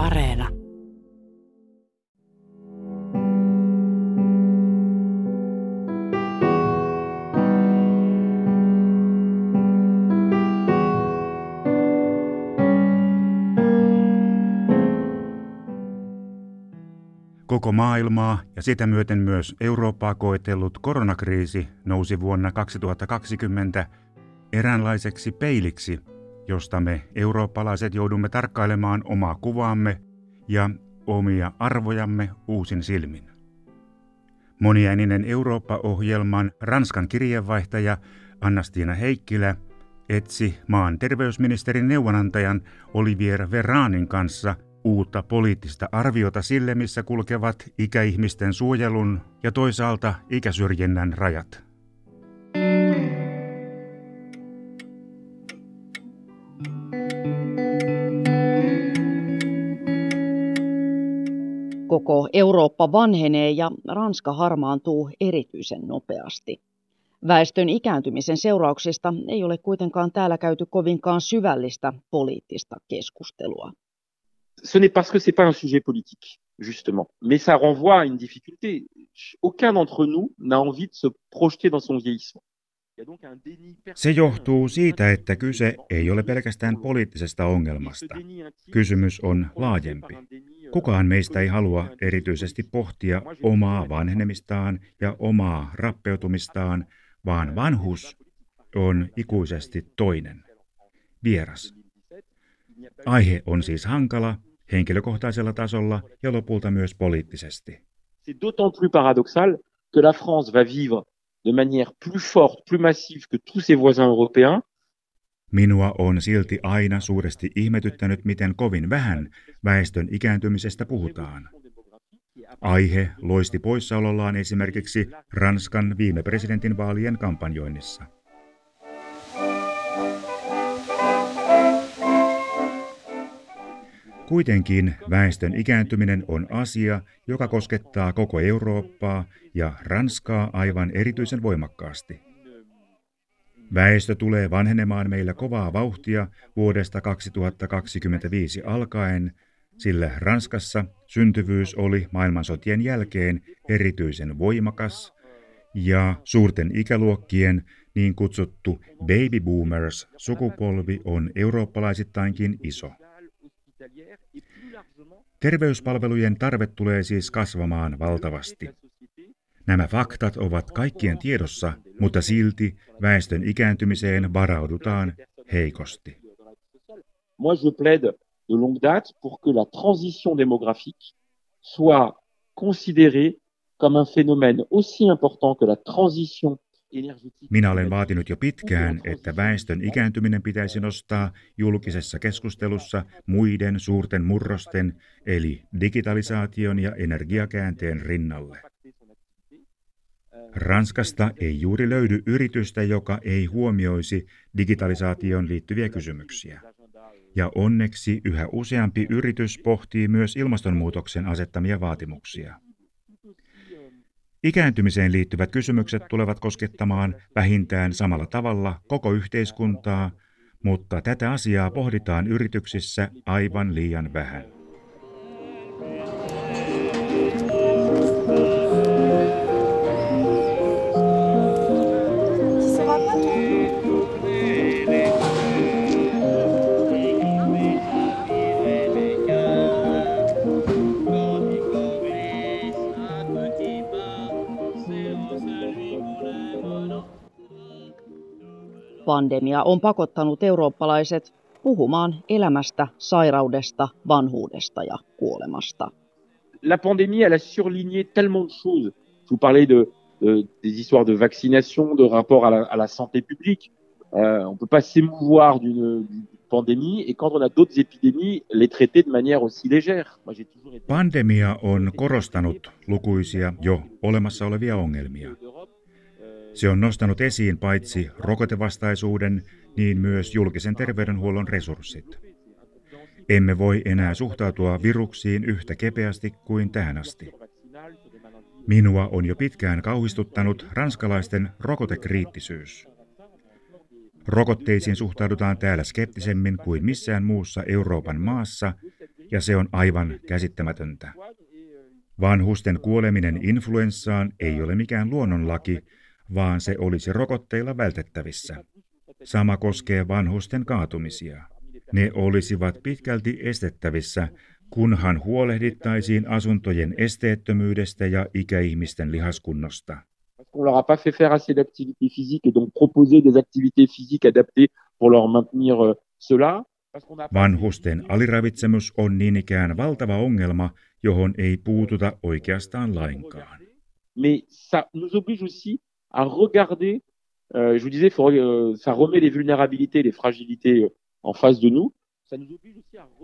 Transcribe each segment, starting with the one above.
Areena. Koko maailmaa ja sitä myöten myös Eurooppaa koetellut koronakriisi nousi vuonna 2020 eräänlaiseksi peiliksi, josta me eurooppalaiset joudumme tarkkailemaan omaa kuvaamme ja omia arvojamme uusin silmin. Moniääninen Eurooppa-ohjelman Ranskan kirjeenvaihtaja Annastiina Heikkilä etsi maan terveysministerin neuvonantajan Olivier Verranin kanssa – uutta poliittista arviota sille, missä kulkevat ikäihmisten suojelun ja toisaalta ikäsyrjinnän rajat. Koko Eurooppa vanhenee ja Ranska harmaantuu erityisen nopeasti. Väestön ikääntymisen seurauksista ei ole kuitenkaan täällä käyty kovinkaan syvällistä poliittista keskustelua ce n'est parce que c'est pas un sujet politique, justement. Mais ça renvoie à une difficulté. Aucun d'entre nous n'a envie de se projeter dans son vieillissement. Se johtuu siitä, että kyse ei ole pelkästään poliittisesta ongelmasta. Kysymys on laajempi. Kukaan meistä ei halua erityisesti pohtia omaa vanhenemistaan ja omaa rappeutumistaan, vaan vanhus on ikuisesti toinen, vieras. Aihe on siis hankala henkilökohtaisella tasolla ja lopulta myös poliittisesti. C'est d'autant plus paradoxal que la France va vivre de manière plus forte, plus massive que tous ses voisins européens. Minua on silti aina suuresti ihmetyttänyt, miten kovin vähän väestön ikääntymisestä puhutaan. Aihe loisti poissaolollaan esimerkiksi Ranskan viime presidentinvaalien kampanjoinnissa. Kuitenkin väestön ikääntyminen on asia, joka koskettaa koko Eurooppaa ja Ranskaa aivan erityisen voimakkaasti. Väestö tulee vanhenemaan meillä kovaa vauhtia vuodesta 2025 alkaen, sillä Ranskassa syntyvyys oli maailmansotien jälkeen erityisen voimakas ja suurten ikäluokkien niin kutsuttu baby boomers sukupolvi on eurooppalaisittainkin iso. Terveyspalvelujen tarve tulee siis kasvamaan valtavasti. Nämä faktat ovat kaikkien tiedossa, mutta silti väestön ikääntymiseen varaudutaan heikosti. Moi je plaide de longue date pour que la transition démographique soit considérée comme un phénomène aussi important que la transition minä olen vaatinut jo pitkään, että väestön ikääntyminen pitäisi nostaa julkisessa keskustelussa muiden suurten murrosten, eli digitalisaation ja energiakäänteen rinnalle. Ranskasta ei juuri löydy yritystä, joka ei huomioisi digitalisaation liittyviä kysymyksiä. Ja onneksi yhä useampi yritys pohtii myös ilmastonmuutoksen asettamia vaatimuksia. Ikääntymiseen liittyvät kysymykset tulevat koskettamaan vähintään samalla tavalla koko yhteiskuntaa, mutta tätä asiaa pohditaan yrityksissä aivan liian vähän. Pandemia on pakottanut eurooppalaiset puhumaan elämästä, sairaudesta, vanhuudesta ja kuolemasta. La pandémie, elle a surligné tellement de choses. Vous parlez de, de, des histoires de vaccination, de rapport à la, à la santé publique. Euh, on ne peut pas s'émouvoir d'une pandémie et quand on a d'autres épidémies, les traiter de manière aussi légère. Moi, toujours été... Pandemia on korostanut lukuisia jo olemassa olevia ongelmia. Se on nostanut esiin paitsi rokotevastaisuuden, niin myös julkisen terveydenhuollon resurssit. Emme voi enää suhtautua viruksiin yhtä kepeästi kuin tähän asti. Minua on jo pitkään kauhistuttanut ranskalaisten rokotekriittisyys. Rokotteisiin suhtaudutaan täällä skeptisemmin kuin missään muussa Euroopan maassa, ja se on aivan käsittämätöntä. Vanhusten kuoleminen influenssaan ei ole mikään luonnonlaki, vaan se olisi rokotteilla vältettävissä. Sama koskee vanhusten kaatumisia. Ne olisivat pitkälti estettävissä, kunhan huolehdittaisiin asuntojen esteettömyydestä ja ikäihmisten lihaskunnosta. On leur a pas fait faire assez d'activités physiques et donc proposer des activités physiques adaptées pour leur maintenir euh, cela. Vanhusten aliravitsemus on niin ikään valtava ongelma, johon ei puututa oikeastaan lainkaan. Mais ça nous oblige aussi à regarder, euh, je vous disais, faut, euh, ça remet les vulnérabilités, les fragilités euh, en face de nous.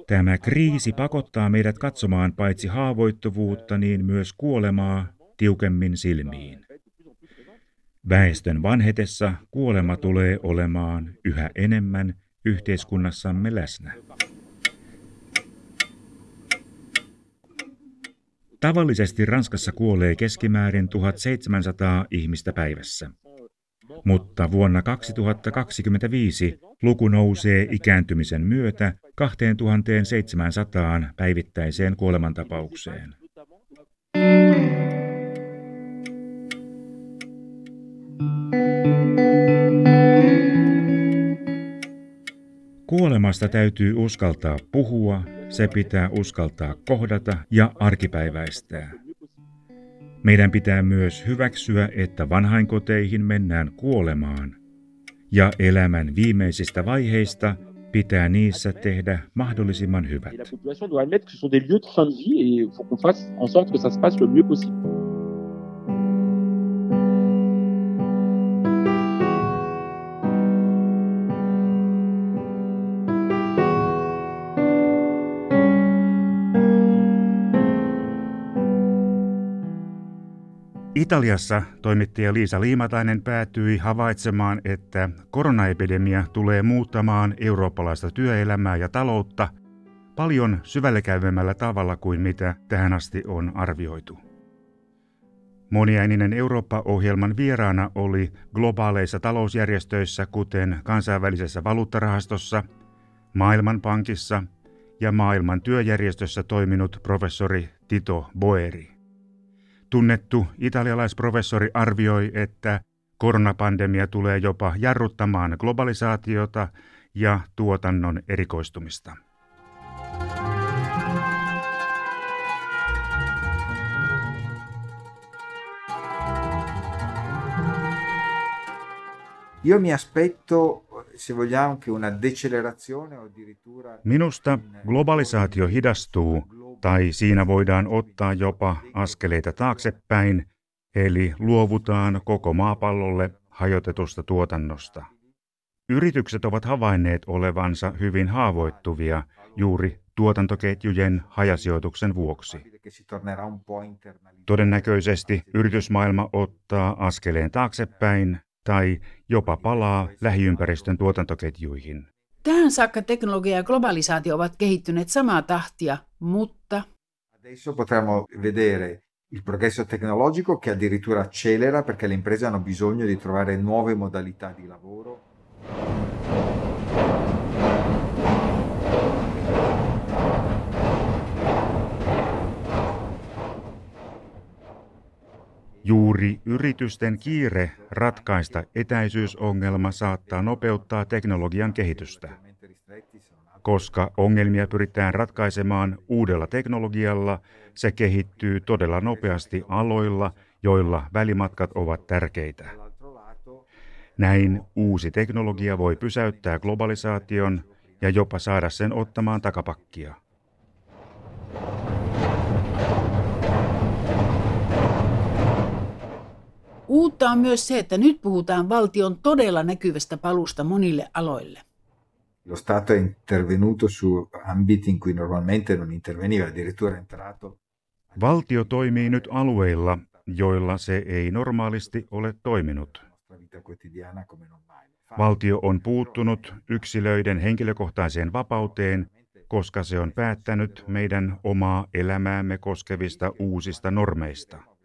Tämä kriisi pakottaa meidät katsomaan paitsi haavoittuvuutta, niin myös kuolemaa tiukemmin silmiin. Väestön vanhetessa kuolema tulee olemaan yhä enemmän yhteiskunnassamme läsnä. Tavallisesti Ranskassa kuolee keskimäärin 1700 ihmistä päivässä. Mutta vuonna 2025 luku nousee ikääntymisen myötä 2700 päivittäiseen kuolemantapaukseen. Kuolemasta täytyy uskaltaa puhua, se pitää uskaltaa kohdata ja arkipäiväistää. Meidän pitää myös hyväksyä, että vanhainkoteihin mennään kuolemaan, ja elämän viimeisistä vaiheista pitää niissä tehdä mahdollisimman hyvät. Italiassa toimittaja Liisa Liimatainen päätyi havaitsemaan, että koronaepidemia tulee muuttamaan eurooppalaista työelämää ja taloutta paljon syvällekäyvemmällä tavalla kuin mitä tähän asti on arvioitu. Moniäininen Eurooppa-ohjelman vieraana oli globaaleissa talousjärjestöissä, kuten kansainvälisessä valuuttarahastossa, Maailmanpankissa ja maailman työjärjestössä toiminut professori Tito Boeri. Tunnettu italialaisprofessori arvioi, että koronapandemia tulee jopa jarruttamaan globalisaatiota ja tuotannon erikoistumista. Io mi aspetto se vogliamo che una decelerazione o addirittura Minusta globalisaatio hidastuu tai siinä voidaan ottaa jopa askeleita taaksepäin, eli luovutaan koko maapallolle hajotetusta tuotannosta. Yritykset ovat havainneet olevansa hyvin haavoittuvia juuri tuotantoketjujen hajasijoituksen vuoksi. Todennäköisesti yritysmaailma ottaa askeleen taaksepäin tai jopa palaa lähiympäristön tuotantoketjuihin. Tähän saakka teknologia ja globalisaatio ovat kehittyneet samaa tahtia, mutta... Adesso potremmo vedere il progresso tecnologico che addirittura accelera perché le imprese hanno bisogno di trovare nuove modalità di lavoro. Juuri yritysten kiire ratkaista etäisyysongelma saattaa nopeuttaa teknologian kehitystä. Koska ongelmia pyritään ratkaisemaan uudella teknologialla, se kehittyy todella nopeasti aloilla, joilla välimatkat ovat tärkeitä. Näin uusi teknologia voi pysäyttää globalisaation ja jopa saada sen ottamaan takapakkia. Uutta on myös se, että nyt puhutaan valtion todella näkyvästä palusta monille aloille. Lo Stato è intervenuto su ambiti in cui normalmente non interveniva, addirittura entrato. Valtio toimii nyt alueilla, joilla se ei normaalisti ole toiminut. Valtio on puuttunut yksilöiden henkilökohtaiseen vapauteen, koska se on päättänyt meidän omaa elämäämme koskevista uusista normeista.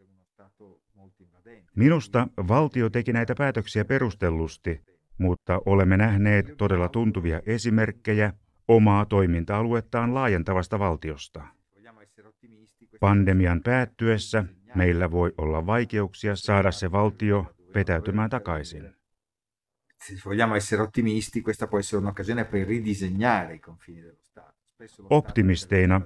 Minusta valtio teki näitä päätöksiä perustellusti, mutta olemme nähneet todella tuntuvia esimerkkejä omaa toiminta-aluettaan laajentavasta valtiosta. Pandemian päättyessä meillä voi olla vaikeuksia saada se valtio vetäytymään takaisin. Optimisteina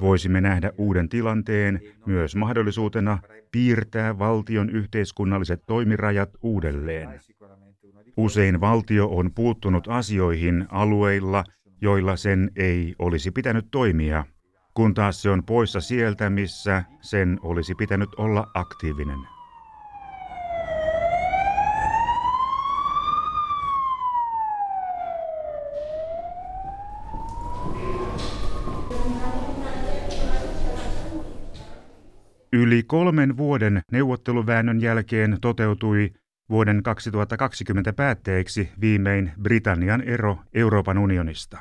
voisimme nähdä uuden tilanteen myös mahdollisuutena piirtää valtion yhteiskunnalliset toimirajat uudelleen. Usein valtio on puuttunut asioihin alueilla, joilla sen ei olisi pitänyt toimia, kun taas se on poissa sieltä, missä sen olisi pitänyt olla aktiivinen. Yli kolmen vuoden neuvotteluväännön jälkeen toteutui vuoden 2020 päätteeksi viimein Britannian ero Euroopan unionista.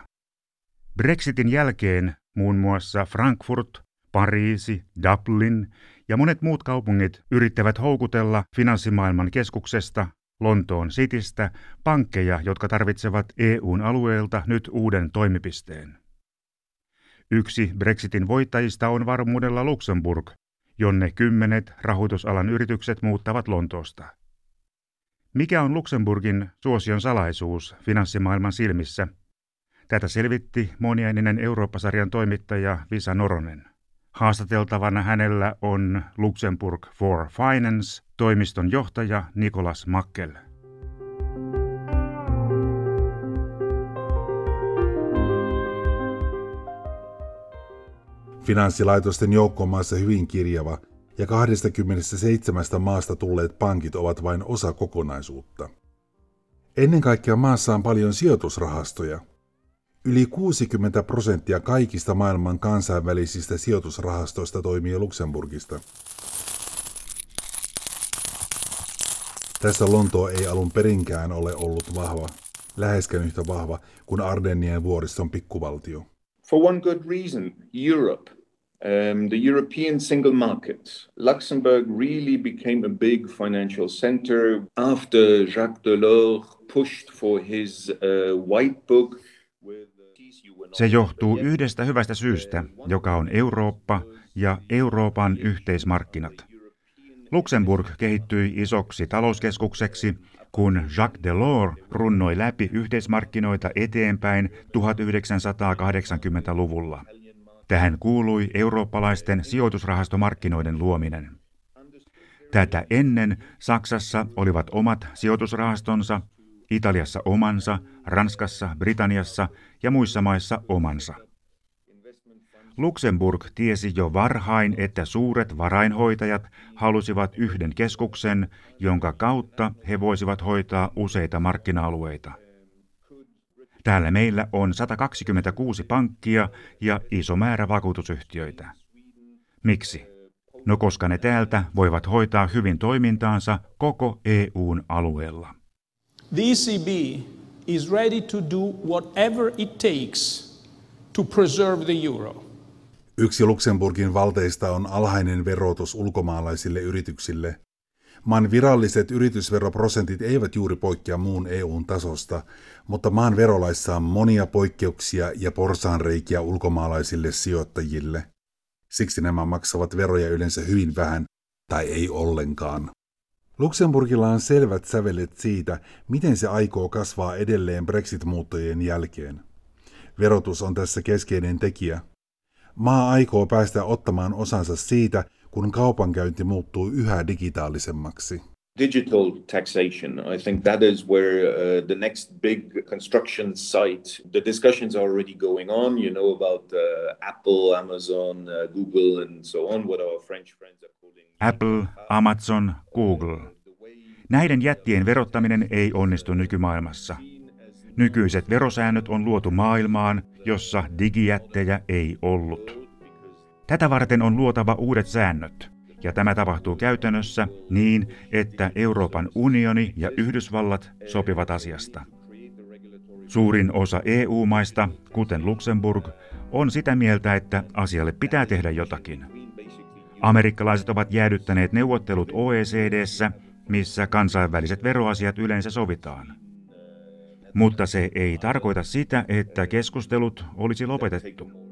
Brexitin jälkeen muun muassa Frankfurt, Pariisi, Dublin ja monet muut kaupungit yrittävät houkutella finanssimaailman keskuksesta Lontoon Citystä pankkeja, jotka tarvitsevat EUn alueelta nyt uuden toimipisteen. Yksi Brexitin voittajista on varmuudella Luxemburg, jonne kymmenet rahoitusalan yritykset muuttavat Lontoosta. Mikä on Luxemburgin suosion salaisuus finanssimaailman silmissä? Tätä selvitti moniaininen Eurooppa-sarjan toimittaja Visa Noronen. Haastateltavana hänellä on Luxemburg for Finance toimiston johtaja Nikolas Makkel. Finanssilaitosten joukko on maassa hyvin kirjava ja 27 maasta tulleet pankit ovat vain osa kokonaisuutta. Ennen kaikkea maassa on paljon sijoitusrahastoja. Yli 60 prosenttia kaikista maailman kansainvälisistä sijoitusrahastoista toimii Luxemburgista. Tässä Lontoa ei alun perinkään ole ollut vahva, läheskään yhtä vahva kuin Ardennien vuoriston pikkuvaltio. For one good reason, Europe um, the European single market. Luxembourg really became a big financial center after Jacques Delors pushed for his uh, white book. Se johtuu yhdestä hyvästä syystä, joka on Eurooppa ja Euroopan yhteismarkkinat. Luxemburg kehittyi isoksi talouskeskukseksi, kun Jacques Delors runnoi läpi yhteismarkkinoita eteenpäin 1980-luvulla. Tähän kuului eurooppalaisten sijoitusrahastomarkkinoiden luominen. Tätä ennen Saksassa olivat omat sijoitusrahastonsa, Italiassa omansa, Ranskassa, Britanniassa ja muissa maissa omansa. Luxemburg tiesi jo varhain, että suuret varainhoitajat halusivat yhden keskuksen, jonka kautta he voisivat hoitaa useita markkina-alueita – Täällä meillä on 126 pankkia ja iso määrä vakuutusyhtiöitä. Miksi? No koska ne täältä voivat hoitaa hyvin toimintaansa koko EUn alueella. The ECB is ready to do whatever it takes to preserve the euro. Yksi Luxemburgin valteista on alhainen verotus ulkomaalaisille yrityksille, Maan viralliset yritysveroprosentit eivät juuri poikkea muun EUn tasosta, mutta maan verolaissa on monia poikkeuksia ja porsaanreikiä ulkomaalaisille sijoittajille. Siksi nämä maksavat veroja yleensä hyvin vähän tai ei ollenkaan. Luxemburgilla on selvät sävelet siitä, miten se aikoo kasvaa edelleen Brexit-muuttojen jälkeen. Verotus on tässä keskeinen tekijä. Maa aikoo päästä ottamaan osansa siitä, kun kaupankäynti muuttuu yhä digitaalisemmaksi. Digital taxation. I think that is where uh, the next big construction site, the discussions are already going on, you know, about uh, Apple, Amazon, uh, Google, and so on, what our French friends are calling. Apple, Amazon, Google. Näiden jättien verottaminen ei onnistu nykymaailmassa. Nykyiset verosäännöt on luotu maailmaan, jossa digijättejä ei ollut. Tätä varten on luotava uudet säännöt, ja tämä tapahtuu käytännössä niin, että Euroopan unioni ja Yhdysvallat sopivat asiasta. Suurin osa EU-maista, kuten Luxemburg, on sitä mieltä, että asialle pitää tehdä jotakin. Amerikkalaiset ovat jäädyttäneet neuvottelut OECDssä, missä kansainväliset veroasiat yleensä sovitaan. Mutta se ei tarkoita sitä, että keskustelut olisi lopetettu.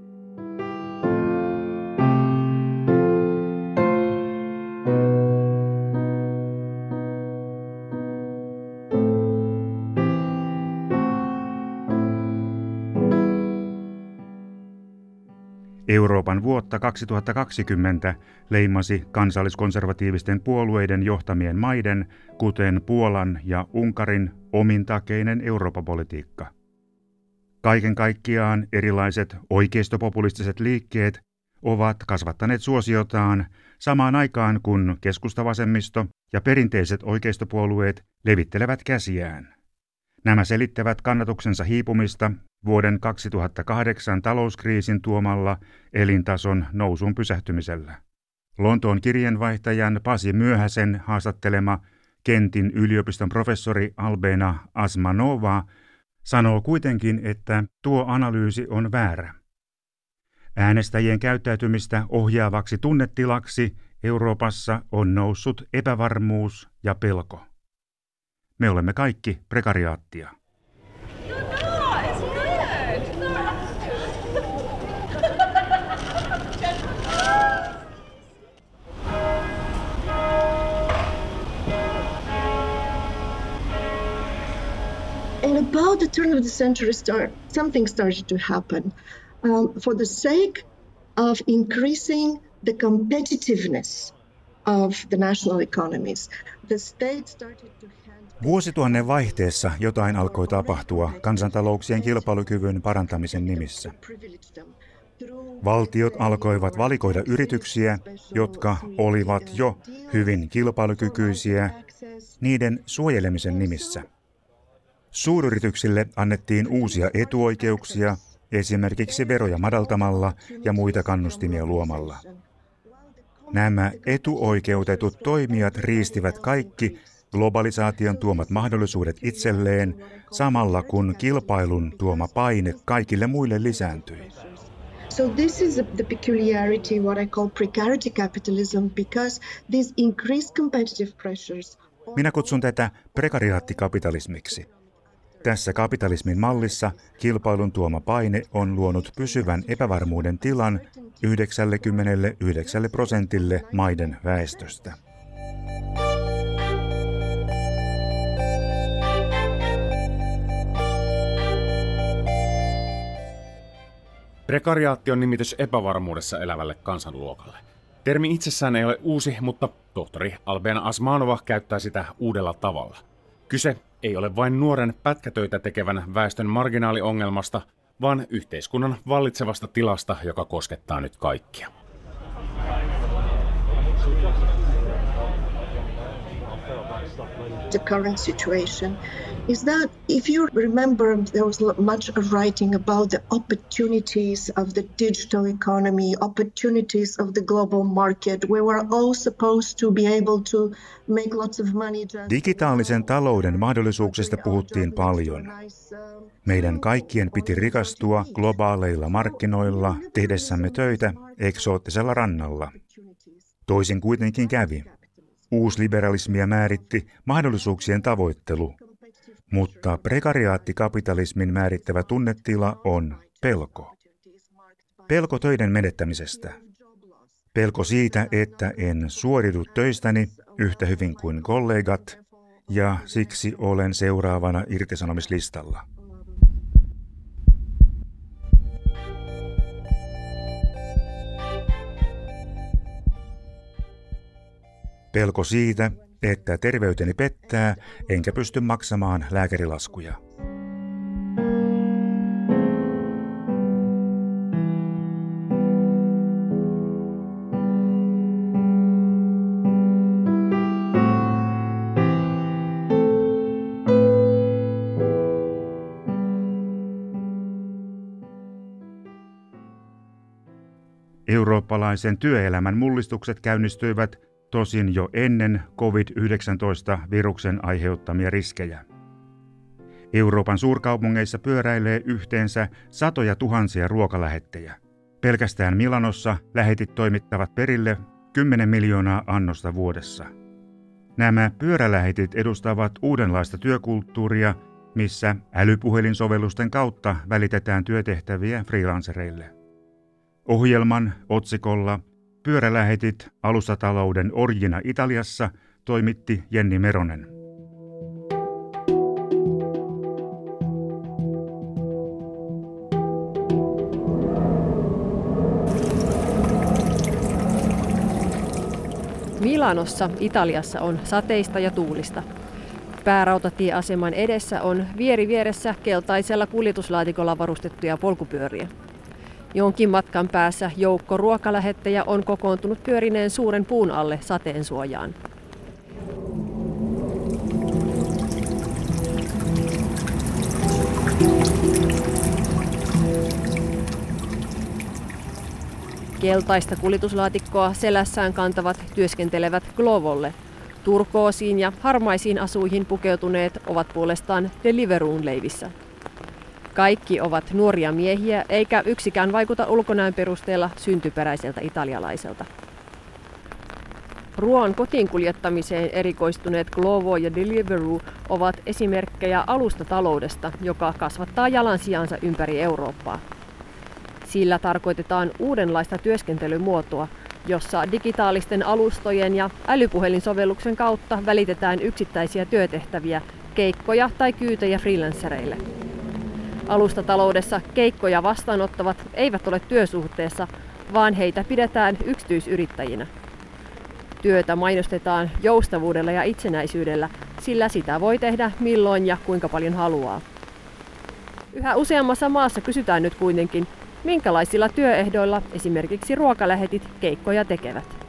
Euroopan vuotta 2020 leimasi kansalliskonservatiivisten puolueiden johtamien maiden, kuten Puolan ja Unkarin, omintakeinen Eurooppa-politiikka. Kaiken kaikkiaan erilaiset oikeistopopulistiset liikkeet ovat kasvattaneet suosiotaan samaan aikaan kun keskustavasemmisto ja perinteiset oikeistopuolueet levittelevät käsiään. Nämä selittävät kannatuksensa hiipumista vuoden 2008 talouskriisin tuomalla elintason nousun pysähtymisellä. Lontoon kirjeenvaihtajan Pasi Myöhäsen haastattelema Kentin yliopiston professori Albena Asmanova sanoo kuitenkin, että tuo analyysi on väärä. Äänestäjien käyttäytymistä ohjaavaksi tunnetilaksi Euroopassa on noussut epävarmuus ja pelko. Me olemme kaikki prekariaattia. And about the turn of the century, start, something started to happen. Um, for the sake of increasing the competitiveness of the national economies, the state started to Vuosituhannen vaihteessa jotain alkoi tapahtua kansantalouksien kilpailukyvyn parantamisen nimissä. Valtiot alkoivat valikoida yrityksiä, jotka olivat jo hyvin kilpailukykyisiä, niiden suojelemisen nimissä. Suuryrityksille annettiin uusia etuoikeuksia, esimerkiksi veroja madaltamalla ja muita kannustimia luomalla. Nämä etuoikeutetut toimijat riistivät kaikki globalisaation tuomat mahdollisuudet itselleen, samalla kun kilpailun tuoma paine kaikille muille lisääntyi. So this is the peculiarity, what I call precarity capitalism, because these increased competitive pressures... Minä kutsun tätä prekariaattikapitalismiksi. Tässä kapitalismin mallissa kilpailun tuoma paine on luonut pysyvän epävarmuuden tilan 99 prosentille maiden väestöstä. Prekariaatti on nimitys epävarmuudessa elävälle kansanluokalle. Termi itsessään ei ole uusi, mutta tohtori Albena Asmanova käyttää sitä uudella tavalla. Kyse ei ole vain nuoren pätkätöitä tekevän väestön marginaaliongelmasta, vaan yhteiskunnan vallitsevasta tilasta, joka koskettaa nyt kaikkia. The current situation is that if you remember, there was much writing about the opportunities of the digital economy, opportunities of the global market. We were all supposed to be able to make lots of money. Digitaalisen talouden mahdollisuuksista puhuttiin paljon. Meidän kaikkien piti rikastua globaaleilla markkinoilla tehdessämme töitä eksoottisella rannalla. Toisin kuitenkin kävi. Uusliberalismia määritti mahdollisuuksien tavoittelu, mutta prekariaattikapitalismin määrittävä tunnetila on pelko. Pelko töiden menettämisestä. Pelko siitä, että en suoridu töistäni yhtä hyvin kuin kollegat, ja siksi olen seuraavana irtisanomislistalla. Pelko siitä, että terveyteni pettää, enkä pysty maksamaan lääkärilaskuja. Eurooppalaisen työelämän mullistukset käynnistyivät tosin jo ennen COVID-19-viruksen aiheuttamia riskejä. Euroopan suurkaupungeissa pyöräilee yhteensä satoja tuhansia ruokalähettejä. Pelkästään Milanossa lähetit toimittavat perille 10 miljoonaa annosta vuodessa. Nämä pyörälähetit edustavat uudenlaista työkulttuuria, missä älypuhelinsovellusten kautta välitetään työtehtäviä freelancereille. Ohjelman otsikolla Pyörälähetit alustatalouden orjina Italiassa toimitti Jenni Meronen. Milanossa, Italiassa on sateista ja tuulista. Päärautatieaseman edessä on vieri vieressä keltaisella kuljetuslaatikolla varustettuja polkupyöriä. Jonkin matkan päässä joukko ruokalähettejä on kokoontunut pyörineen suuren puun alle sateen suojaan. Keltaista kuljetuslaatikkoa selässään kantavat työskentelevät Glovolle. Turkoosiin ja harmaisiin asuihin pukeutuneet ovat puolestaan Deliveroon leivissä. Kaikki ovat nuoria miehiä, eikä yksikään vaikuta ulkonäön perusteella syntyperäiseltä italialaiselta. Ruoan kotiin kuljettamiseen erikoistuneet Glovo ja Deliveroo ovat esimerkkejä alustataloudesta, joka kasvattaa jalansijansa ympäri Eurooppaa. Sillä tarkoitetaan uudenlaista työskentelymuotoa, jossa digitaalisten alustojen ja älypuhelinsovelluksen kautta välitetään yksittäisiä työtehtäviä, keikkoja tai kyytejä freelancereille. Alustataloudessa keikkoja vastaanottavat eivät ole työsuhteessa, vaan heitä pidetään yksityisyrittäjinä. Työtä mainostetaan joustavuudella ja itsenäisyydellä, sillä sitä voi tehdä milloin ja kuinka paljon haluaa. Yhä useammassa maassa kysytään nyt kuitenkin, minkälaisilla työehdoilla esimerkiksi ruokalähetit keikkoja tekevät.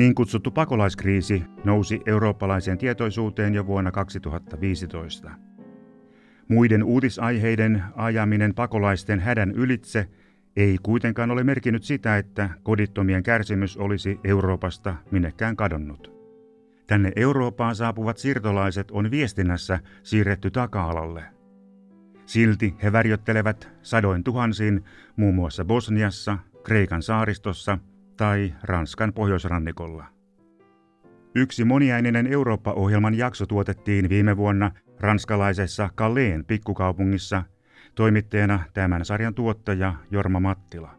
Niin kutsuttu pakolaiskriisi nousi eurooppalaiseen tietoisuuteen jo vuonna 2015. Muiden uutisaiheiden ajaminen pakolaisten hädän ylitse ei kuitenkaan ole merkinnyt sitä, että kodittomien kärsimys olisi Euroopasta minnekään kadonnut. Tänne Eurooppaan saapuvat siirtolaiset on viestinnässä siirretty taka-alalle. Silti he värjöttelevät sadoin tuhansin muun muassa Bosniassa, Kreikan saaristossa tai Ranskan pohjoisrannikolla. Yksi moniäininen Eurooppa-ohjelman jakso tuotettiin viime vuonna ranskalaisessa Calleen pikkukaupungissa toimittajana tämän sarjan tuottaja Jorma Mattila,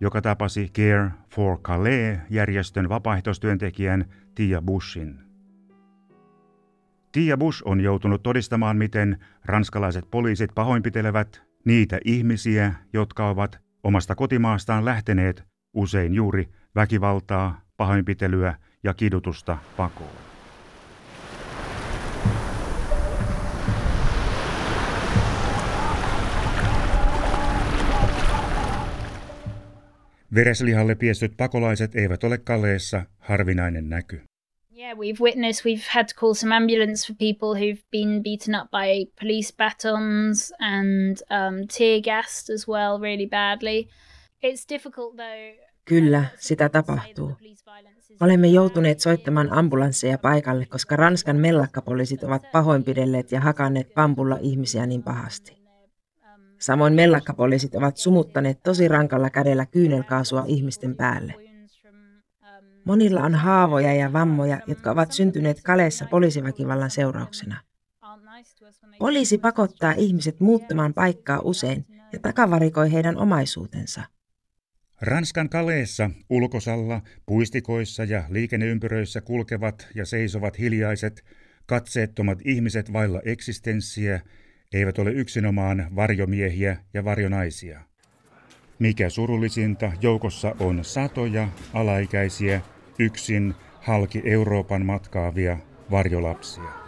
joka tapasi Care for Calais-järjestön vapaaehtoistyöntekijän Tia Bushin. Tia Bush on joutunut todistamaan, miten ranskalaiset poliisit pahoinpitelevät niitä ihmisiä, jotka ovat omasta kotimaastaan lähteneet usein juuri väkivaltaa, pahoinpitelyä ja kidutusta pakoon. Vereslihalle piessyt pakolaiset eivät ole Kaleessa harvinainen näky. Yeah, we've witnessed, we've had to call some ambulance for people who've been beaten up by police batons and um, tear gassed as well really badly. It's difficult though. Kyllä, sitä tapahtuu. Olemme joutuneet soittamaan ambulansseja paikalle, koska Ranskan mellakkapoliisit ovat pahoinpidelleet ja hakanneet pampulla ihmisiä niin pahasti. Samoin mellakkapoliisit ovat sumuttaneet tosi rankalla kädellä kyynelkaasua ihmisten päälle. Monilla on haavoja ja vammoja, jotka ovat syntyneet Kaleessa poliisiväkivallan seurauksena. Poliisi pakottaa ihmiset muuttamaan paikkaa usein ja takavarikoi heidän omaisuutensa. Ranskan Kaleessa, ulkosalla, puistikoissa ja liikenneympyröissä kulkevat ja seisovat hiljaiset, katseettomat ihmiset vailla eksistenssiä eivät ole yksinomaan varjomiehiä ja varjonaisia. Mikä surullisinta, joukossa on satoja alaikäisiä, yksin halki Euroopan matkaavia varjolapsia.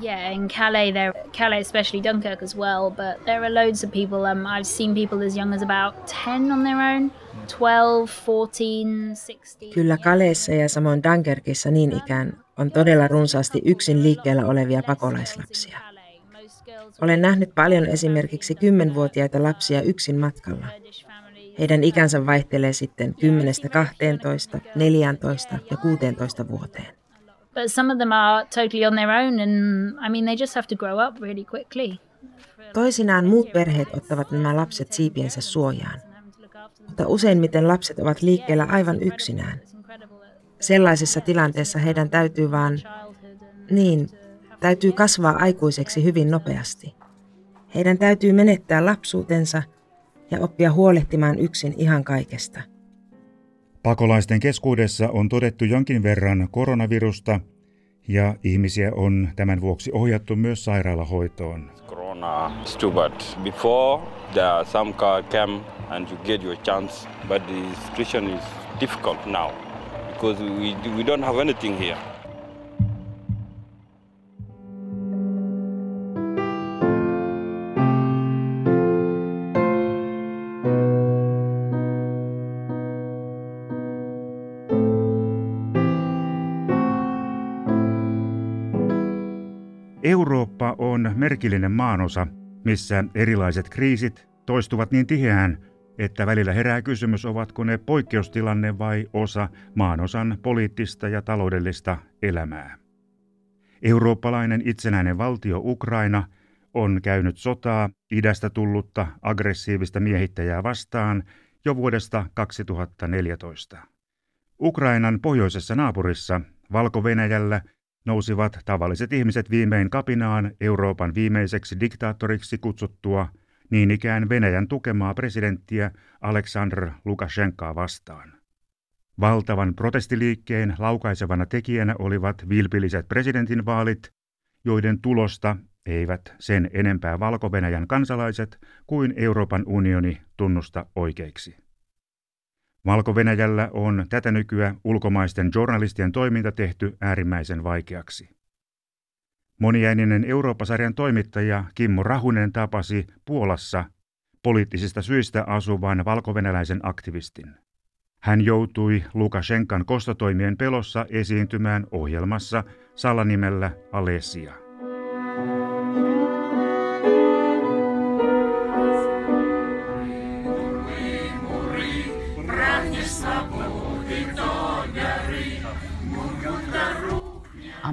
Yeah, in Calais, there, Calais, especially Dunkirk as well, but there are loads of people. Um, I've seen people as young as about 10 on their own, 12, 14, 16. Kyllä Kaleessa ja samoin Dunkerkissa niin ikään on todella runsaasti yksin liikkeellä olevia pakolaislapsia. Olen nähnyt paljon esimerkiksi kymmenvuotiaita lapsia yksin matkalla. Heidän ikänsä vaihtelee sitten 10, 12, 14 ja 16 vuoteen. But some of them are totally on their own and I mean they just have to grow up really quickly. Toisinaan muut perheet ottavat nämä lapset siipiensä suojaan. Mutta useimmiten lapset ovat liikkeellä aivan yksinään. Sellaisessa tilanteessa heidän täytyy vaan, niin, täytyy kasvaa aikuiseksi hyvin nopeasti. Heidän täytyy menettää lapsuutensa ja oppia huolehtimaan yksin ihan kaikesta. Pakolaisten keskuudessa on todettu jonkin verran koronavirusta ja ihmisiä on tämän vuoksi ohjattu myös sairaalahoitoon. Corona. Before some car came and you get your chance, but the situation is difficult now because we, we don't have anything here. Merkillinen maanosa, missä erilaiset kriisit toistuvat niin tiheään, että välillä herää kysymys, ovatko ne poikkeustilanne vai osa maanosan poliittista ja taloudellista elämää. Eurooppalainen itsenäinen valtio Ukraina on käynyt sotaa idästä tullutta aggressiivista miehittäjää vastaan jo vuodesta 2014. Ukrainan pohjoisessa naapurissa, Valko-Venäjällä, nousivat tavalliset ihmiset viimein kapinaan Euroopan viimeiseksi diktaattoriksi kutsuttua niin ikään Venäjän tukemaa presidenttiä Aleksandr Lukashenkaa vastaan. Valtavan protestiliikkeen laukaisevana tekijänä olivat vilpilliset presidentinvaalit, joiden tulosta eivät sen enempää valko kansalaiset kuin Euroopan unioni tunnusta oikeiksi. Valko-Venäjällä on tätä nykyä ulkomaisten journalistien toiminta tehty äärimmäisen vaikeaksi. Moniäininen Eurooppa-sarjan toimittaja Kimmo Rahunen tapasi Puolassa poliittisista syistä asuvan valkovenäläisen aktivistin. Hän joutui Lukashenkan kostotoimien pelossa esiintymään ohjelmassa salanimellä Alesia.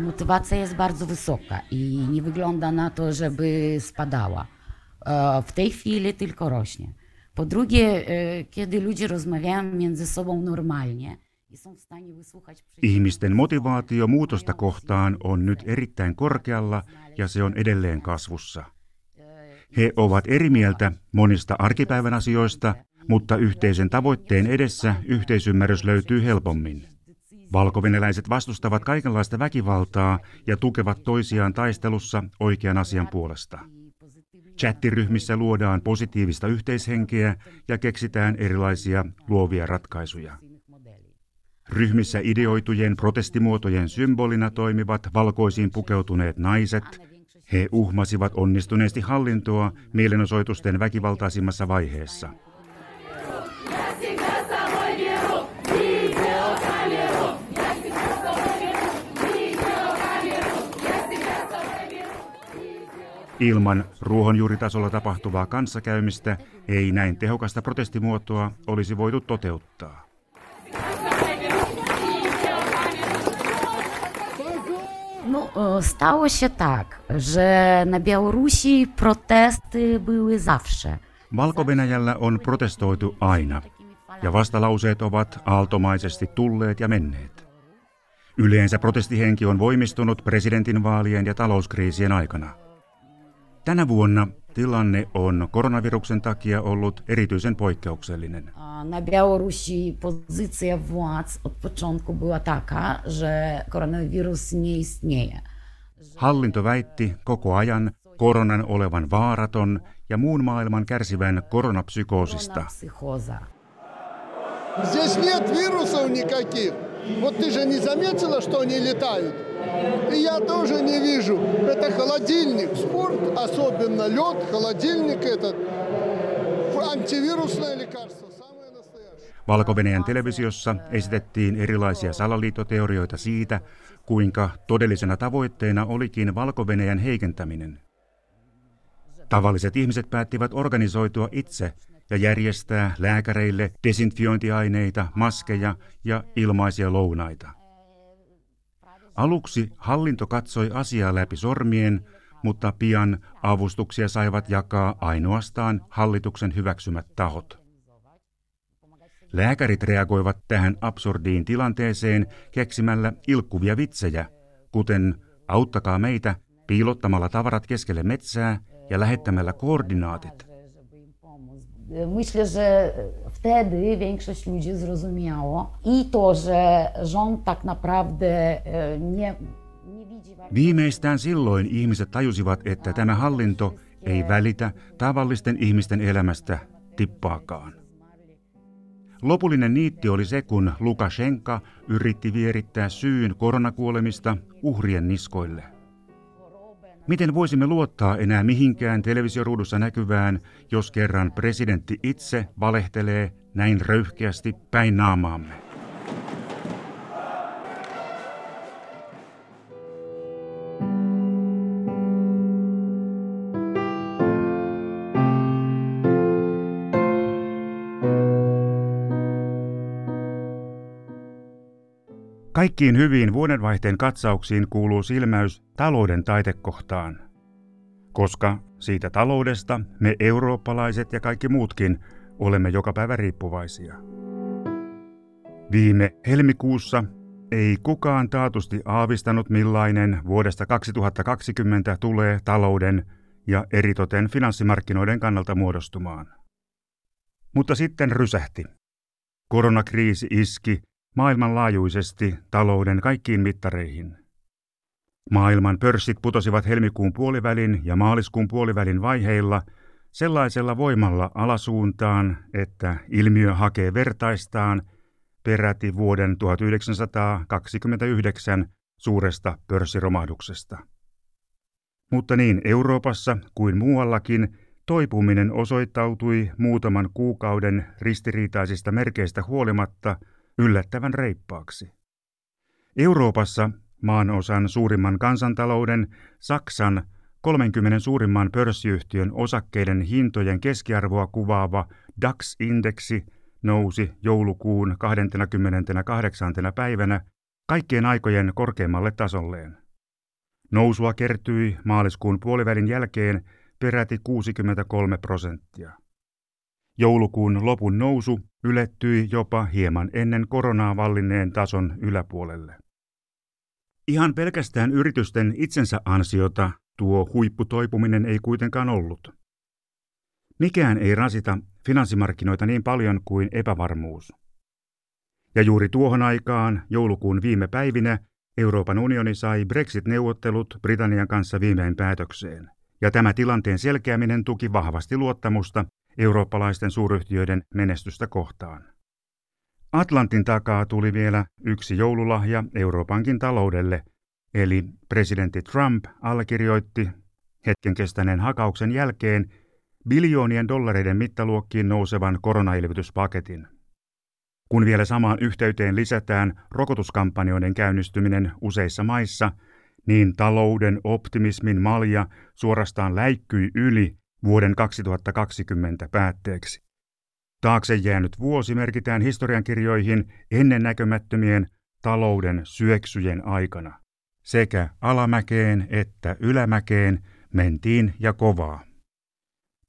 Motywacja jest bardzo wysoka i nie wygląda na to, żeby spadała. W tej chwili tylko rośnie. Po drugie, kiedy ludzie rozmawiają między sobą normalnie, Ihmisten motivaatio muutosta kohtaan on nyt erittäin korkealla ja se on edelleen kasvussa. He ovat eri mieltä monista arkipäivän asioista, mutta yhteisen tavoitteen edessä yhteisymmärrys löytyy helpommin. Valkovenäläiset vastustavat kaikenlaista väkivaltaa ja tukevat toisiaan taistelussa oikean asian puolesta. Chattiryhmissä luodaan positiivista yhteishenkeä ja keksitään erilaisia luovia ratkaisuja. Ryhmissä ideoitujen protestimuotojen symbolina toimivat valkoisiin pukeutuneet naiset. He uhmasivat onnistuneesti hallintoa mielenosoitusten väkivaltaisimmassa vaiheessa. Ilman ruohonjuuritasolla tapahtuvaa kanssakäymistä ei näin tehokasta protestimuotoa olisi voitu toteuttaa. No, stało się tak, że na Białorusi protesty były zawsze. valko on protestoitu aina, ja vastalauseet ovat aaltomaisesti tulleet ja menneet. Yleensä protestihenki on voimistunut presidentinvaalien ja talouskriisien aikana – Tänä vuonna tilanne on koronaviruksen takia ollut erityisen poikkeuksellinen. Na Białorusi pozycja władz od początku była taka, że koronawirus nie istnieje. Hallinto väitti koko ajan koronan olevan vaaraton ja muun maailman kärsivän koronapsykoosista. Здесь нет вирусов никаких. Вот ты же не заметила, что они летают? И я тоже не вижу. Это холодильник. Спорт, особенно лед, холодильник этот. Антивирусное лекарство. valko televisiossa esitettiin erilaisia salaliittoteorioita siitä, kuinka todellisena tavoitteena olikin valko heikentäminen. Tavalliset ihmiset päättivät organisoitua itse ja järjestää lääkäreille desinfiointiaineita, maskeja ja ilmaisia lounaita. Aluksi hallinto katsoi asiaa läpi sormien, mutta pian avustuksia saivat jakaa ainoastaan hallituksen hyväksymät tahot. Lääkärit reagoivat tähän absurdiin tilanteeseen keksimällä ilkkuvia vitsejä, kuten auttakaa meitä piilottamalla tavarat keskelle metsää ja lähettämällä koordinaatit. Myślę, że wtedy większość ludzi zrozumiało i to, że rząd tak naprawdę e, nie, Viimeistään silloin ihmiset tajusivat, että tämä hallinto ei välitä tavallisten ihmisten elämästä tippaakaan. Lopullinen niitti oli se, kun Lukashenka yritti vierittää syyn koronakuolemista uhrien niskoille. Miten voisimme luottaa enää mihinkään televisioruudussa näkyvään, jos kerran presidentti itse valehtelee näin röyhkeästi päin naamaamme? Kaikkiin hyviin vuodenvaihteen katsauksiin kuuluu silmäys talouden taitekohtaan. Koska siitä taloudesta me eurooppalaiset ja kaikki muutkin olemme joka päivä riippuvaisia. Viime helmikuussa ei kukaan taatusti aavistanut millainen vuodesta 2020 tulee talouden ja eritoten finanssimarkkinoiden kannalta muodostumaan. Mutta sitten rysähti. Koronakriisi iski maailmanlaajuisesti talouden kaikkiin mittareihin. Maailman pörssit putosivat helmikuun puolivälin ja maaliskuun puolivälin vaiheilla sellaisella voimalla alasuuntaan, että ilmiö hakee vertaistaan peräti vuoden 1929 suuresta pörssiromahduksesta. Mutta niin Euroopassa kuin muuallakin toipuminen osoittautui muutaman kuukauden ristiriitaisista merkeistä huolimatta – yllättävän reippaaksi. Euroopassa maanosan suurimman kansantalouden, Saksan 30 suurimman pörssiyhtiön osakkeiden hintojen keskiarvoa kuvaava DAX-indeksi nousi joulukuun 28. päivänä kaikkien aikojen korkeimmalle tasolleen. Nousua kertyi maaliskuun puolivälin jälkeen peräti 63 prosenttia. Joulukuun lopun nousu ylettyi jopa hieman ennen koronaa vallinneen tason yläpuolelle. Ihan pelkästään yritysten itsensä ansiota tuo huipputoipuminen ei kuitenkaan ollut. Mikään ei rasita finanssimarkkinoita niin paljon kuin epävarmuus. Ja juuri tuohon aikaan, joulukuun viime päivinä, Euroopan unioni sai Brexit-neuvottelut Britannian kanssa viimein päätökseen. Ja tämä tilanteen selkeäminen tuki vahvasti luottamusta eurooppalaisten suuryhtiöiden menestystä kohtaan. Atlantin takaa tuli vielä yksi joululahja Euroopankin taloudelle, eli presidentti Trump allekirjoitti hetken kestäneen hakauksen jälkeen biljoonien dollareiden mittaluokkiin nousevan koronailvytyspaketin. Kun vielä samaan yhteyteen lisätään rokotuskampanjoiden käynnistyminen useissa maissa, niin talouden optimismin malja suorastaan läikkyi yli vuoden 2020 päätteeksi. Taakse jäänyt vuosi merkitään historiankirjoihin ennennäkömättömien talouden syöksyjen aikana. Sekä alamäkeen että ylämäkeen mentiin ja kovaa.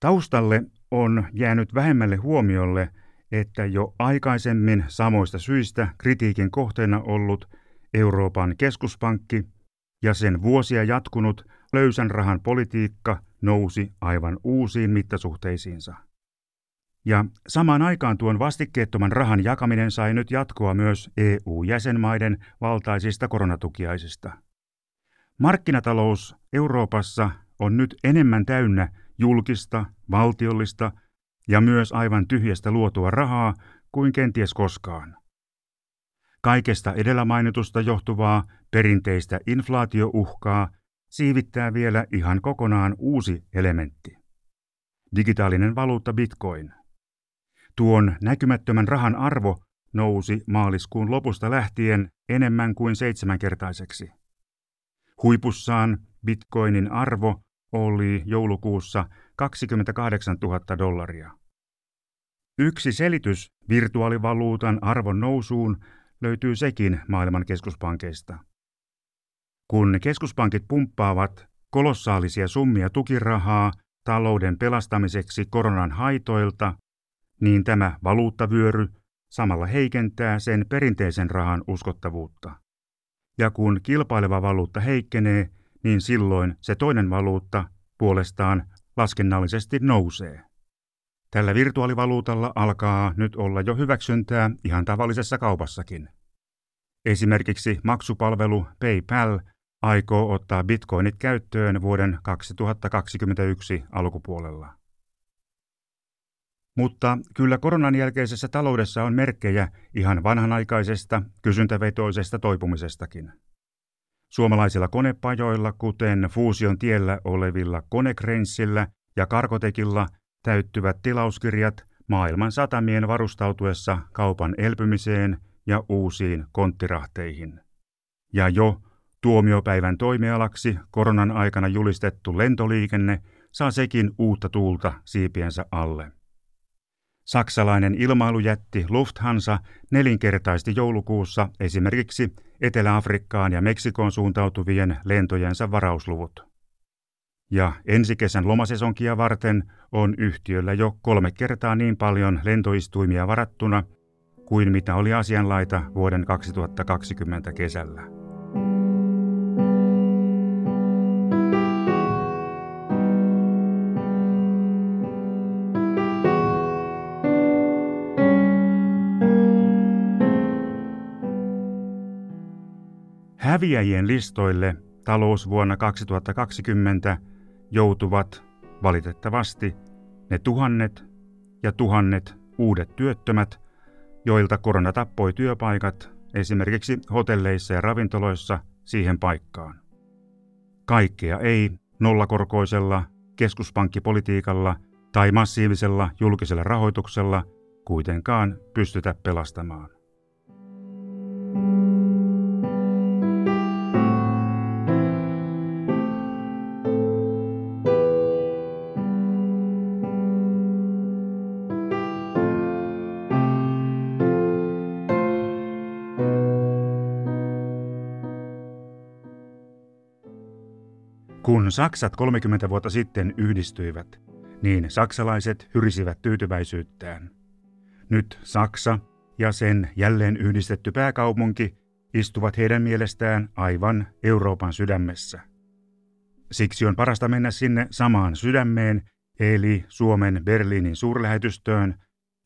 Taustalle on jäänyt vähemmälle huomiolle, että jo aikaisemmin samoista syistä kritiikin kohteena ollut Euroopan keskuspankki ja sen vuosia jatkunut löysän rahan politiikka nousi aivan uusiin mittasuhteisiinsa. Ja samaan aikaan tuon vastikkeettoman rahan jakaminen sai nyt jatkoa myös EU-jäsenmaiden valtaisista koronatukiaisista. Markkinatalous Euroopassa on nyt enemmän täynnä julkista, valtiollista ja myös aivan tyhjästä luotua rahaa kuin kenties koskaan. Kaikesta edellä mainitusta johtuvaa perinteistä inflaatiouhkaa siivittää vielä ihan kokonaan uusi elementti. Digitaalinen valuutta Bitcoin. Tuon näkymättömän rahan arvo nousi maaliskuun lopusta lähtien enemmän kuin seitsemänkertaiseksi. Huipussaan Bitcoinin arvo oli joulukuussa 28 000 dollaria. Yksi selitys virtuaalivaluutan arvon nousuun löytyy sekin maailman keskuspankeista. Kun keskuspankit pumppaavat kolossaalisia summia tukirahaa talouden pelastamiseksi koronan haitoilta, niin tämä valuuttavyöry samalla heikentää sen perinteisen rahan uskottavuutta. Ja kun kilpaileva valuutta heikkenee, niin silloin se toinen valuutta puolestaan laskennallisesti nousee. Tällä virtuaalivaluutalla alkaa nyt olla jo hyväksyntää ihan tavallisessa kaupassakin. Esimerkiksi maksupalvelu PayPal aikoo ottaa bitcoinit käyttöön vuoden 2021 alkupuolella. Mutta kyllä koronan jälkeisessä taloudessa on merkkejä ihan vanhanaikaisesta, kysyntävetoisesta toipumisestakin. Suomalaisilla konepajoilla, kuten Fuusion tiellä olevilla Konekreinsillä ja Karkotekilla, täyttyvät tilauskirjat maailman satamien varustautuessa kaupan elpymiseen ja uusiin konttirahteihin. Ja jo tuomiopäivän toimialaksi koronan aikana julistettu lentoliikenne saa sekin uutta tuulta siipiensä alle. Saksalainen ilmailujätti Lufthansa nelinkertaisti joulukuussa esimerkiksi Etelä-Afrikkaan ja Meksikoon suuntautuvien lentojensa varausluvut. Ja ensi kesän lomasesonkia varten on yhtiöllä jo kolme kertaa niin paljon lentoistuimia varattuna kuin mitä oli asianlaita vuoden 2020 kesällä. Häviäjien listoille talous vuonna 2020 joutuvat valitettavasti ne tuhannet ja tuhannet uudet työttömät, joilta korona tappoi työpaikat esimerkiksi hotelleissa ja ravintoloissa siihen paikkaan. Kaikkea ei nollakorkoisella keskuspankkipolitiikalla tai massiivisella julkisella rahoituksella kuitenkaan pystytä pelastamaan. Saksat 30 vuotta sitten yhdistyivät, niin saksalaiset hyrisivät tyytyväisyyttään. Nyt Saksa ja sen jälleen yhdistetty pääkaupunki istuvat heidän mielestään aivan Euroopan sydämessä. Siksi on parasta mennä sinne samaan sydämeen, eli Suomen Berliinin suurlähetystöön,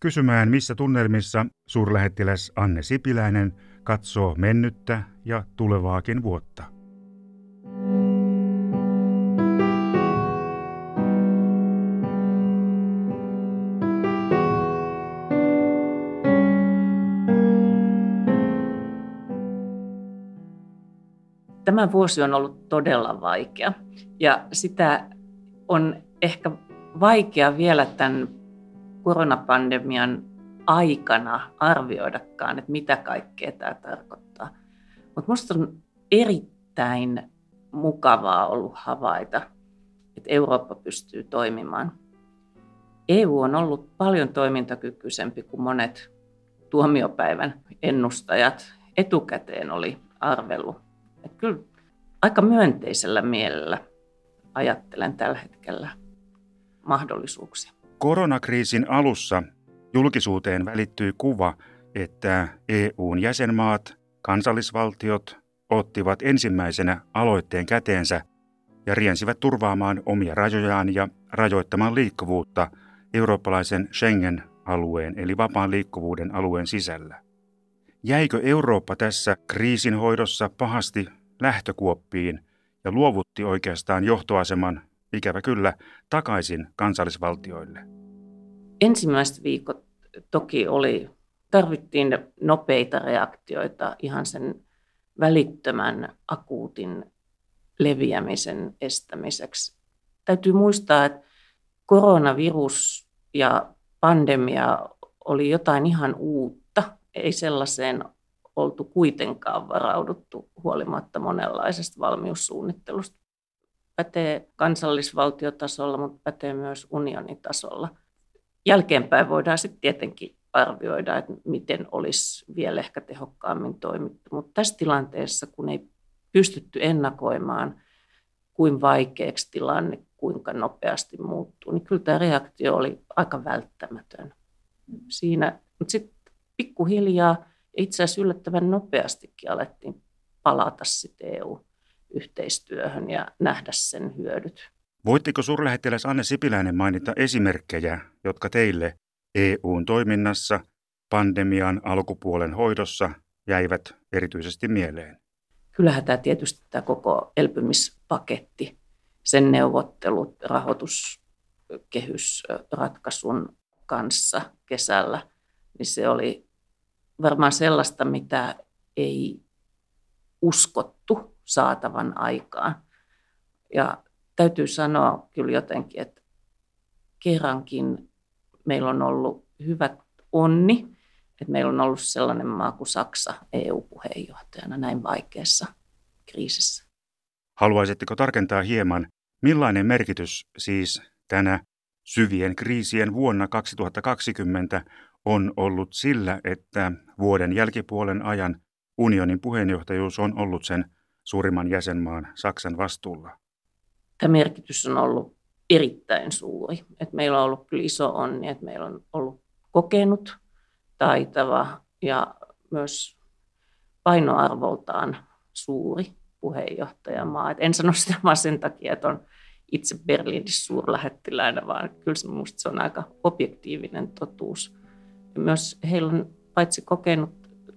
kysymään missä tunnelmissa suurlähettiläs Anne Sipiläinen katsoo mennyttä ja tulevaakin vuotta. Tämä vuosi on ollut todella vaikea ja sitä on ehkä vaikea vielä tämän koronapandemian aikana arvioidakaan, että mitä kaikkea tämä tarkoittaa. Mutta minusta on erittäin mukavaa ollut havaita, että Eurooppa pystyy toimimaan. EU on ollut paljon toimintakykyisempi kuin monet tuomiopäivän ennustajat etukäteen oli arvellut. Että kyllä aika myönteisellä mielellä ajattelen tällä hetkellä mahdollisuuksia. Koronakriisin alussa julkisuuteen välittyi kuva, että EUn jäsenmaat, kansallisvaltiot, ottivat ensimmäisenä aloitteen käteensä ja riensivät turvaamaan omia rajojaan ja rajoittamaan liikkuvuutta eurooppalaisen Schengen-alueen eli vapaan liikkuvuuden alueen sisällä. Jäikö Eurooppa tässä kriisin hoidossa pahasti lähtökuoppiin ja luovutti oikeastaan johtoaseman, ikävä kyllä, takaisin kansallisvaltioille? Ensimmäiset viikot toki oli, tarvittiin nopeita reaktioita ihan sen välittömän akuutin leviämisen estämiseksi. Täytyy muistaa, että koronavirus ja pandemia oli jotain ihan uutta. Ei sellaiseen oltu kuitenkaan varauduttu huolimatta monenlaisesta valmiussuunnittelusta. Pätee kansallisvaltiotasolla, mutta pätee myös unionitasolla. jälkeenpäin voidaan sitten tietenkin arvioida, että miten olisi vielä ehkä tehokkaammin toimittu. Mutta tässä tilanteessa, kun ei pystytty ennakoimaan, kuin vaikeaksi tilanne, kuinka nopeasti muuttuu, niin kyllä tämä reaktio oli aika välttämätön. Siinä, mutta sitten pikkuhiljaa itse asiassa yllättävän nopeastikin alettiin palata sitten EU-yhteistyöhön ja nähdä sen hyödyt. Voittiko suurlähettiläs Anne Sipiläinen mainita esimerkkejä, jotka teille EUn toiminnassa pandemian alkupuolen hoidossa jäivät erityisesti mieleen? Kyllähän tämä tietysti tämä koko elpymispaketti, sen neuvottelut rahoituskehysratkaisun kanssa kesällä, niin se oli varmaan sellaista, mitä ei uskottu saatavan aikaan. Ja täytyy sanoa kyllä jotenkin, että kerrankin meillä on ollut hyvät onni, että meillä on ollut sellainen maa kuin Saksa EU-puheenjohtajana näin vaikeassa kriisissä. Haluaisitteko tarkentaa hieman, millainen merkitys siis tänä syvien kriisien vuonna 2020 on ollut sillä, että vuoden jälkipuolen ajan unionin puheenjohtajuus on ollut sen suurimman jäsenmaan Saksan vastuulla? Tämä merkitys on ollut erittäin suuri. Että meillä on ollut kyllä iso onni, että meillä on ollut kokenut, taitava ja myös painoarvoltaan suuri puheenjohtajamaa. Et en sano sitä vaan sen takia, että on itse Berliinissä suurlähettiläänä, vaan kyllä se, minusta se on aika objektiivinen totuus. Myös heillä on paitsi kokenut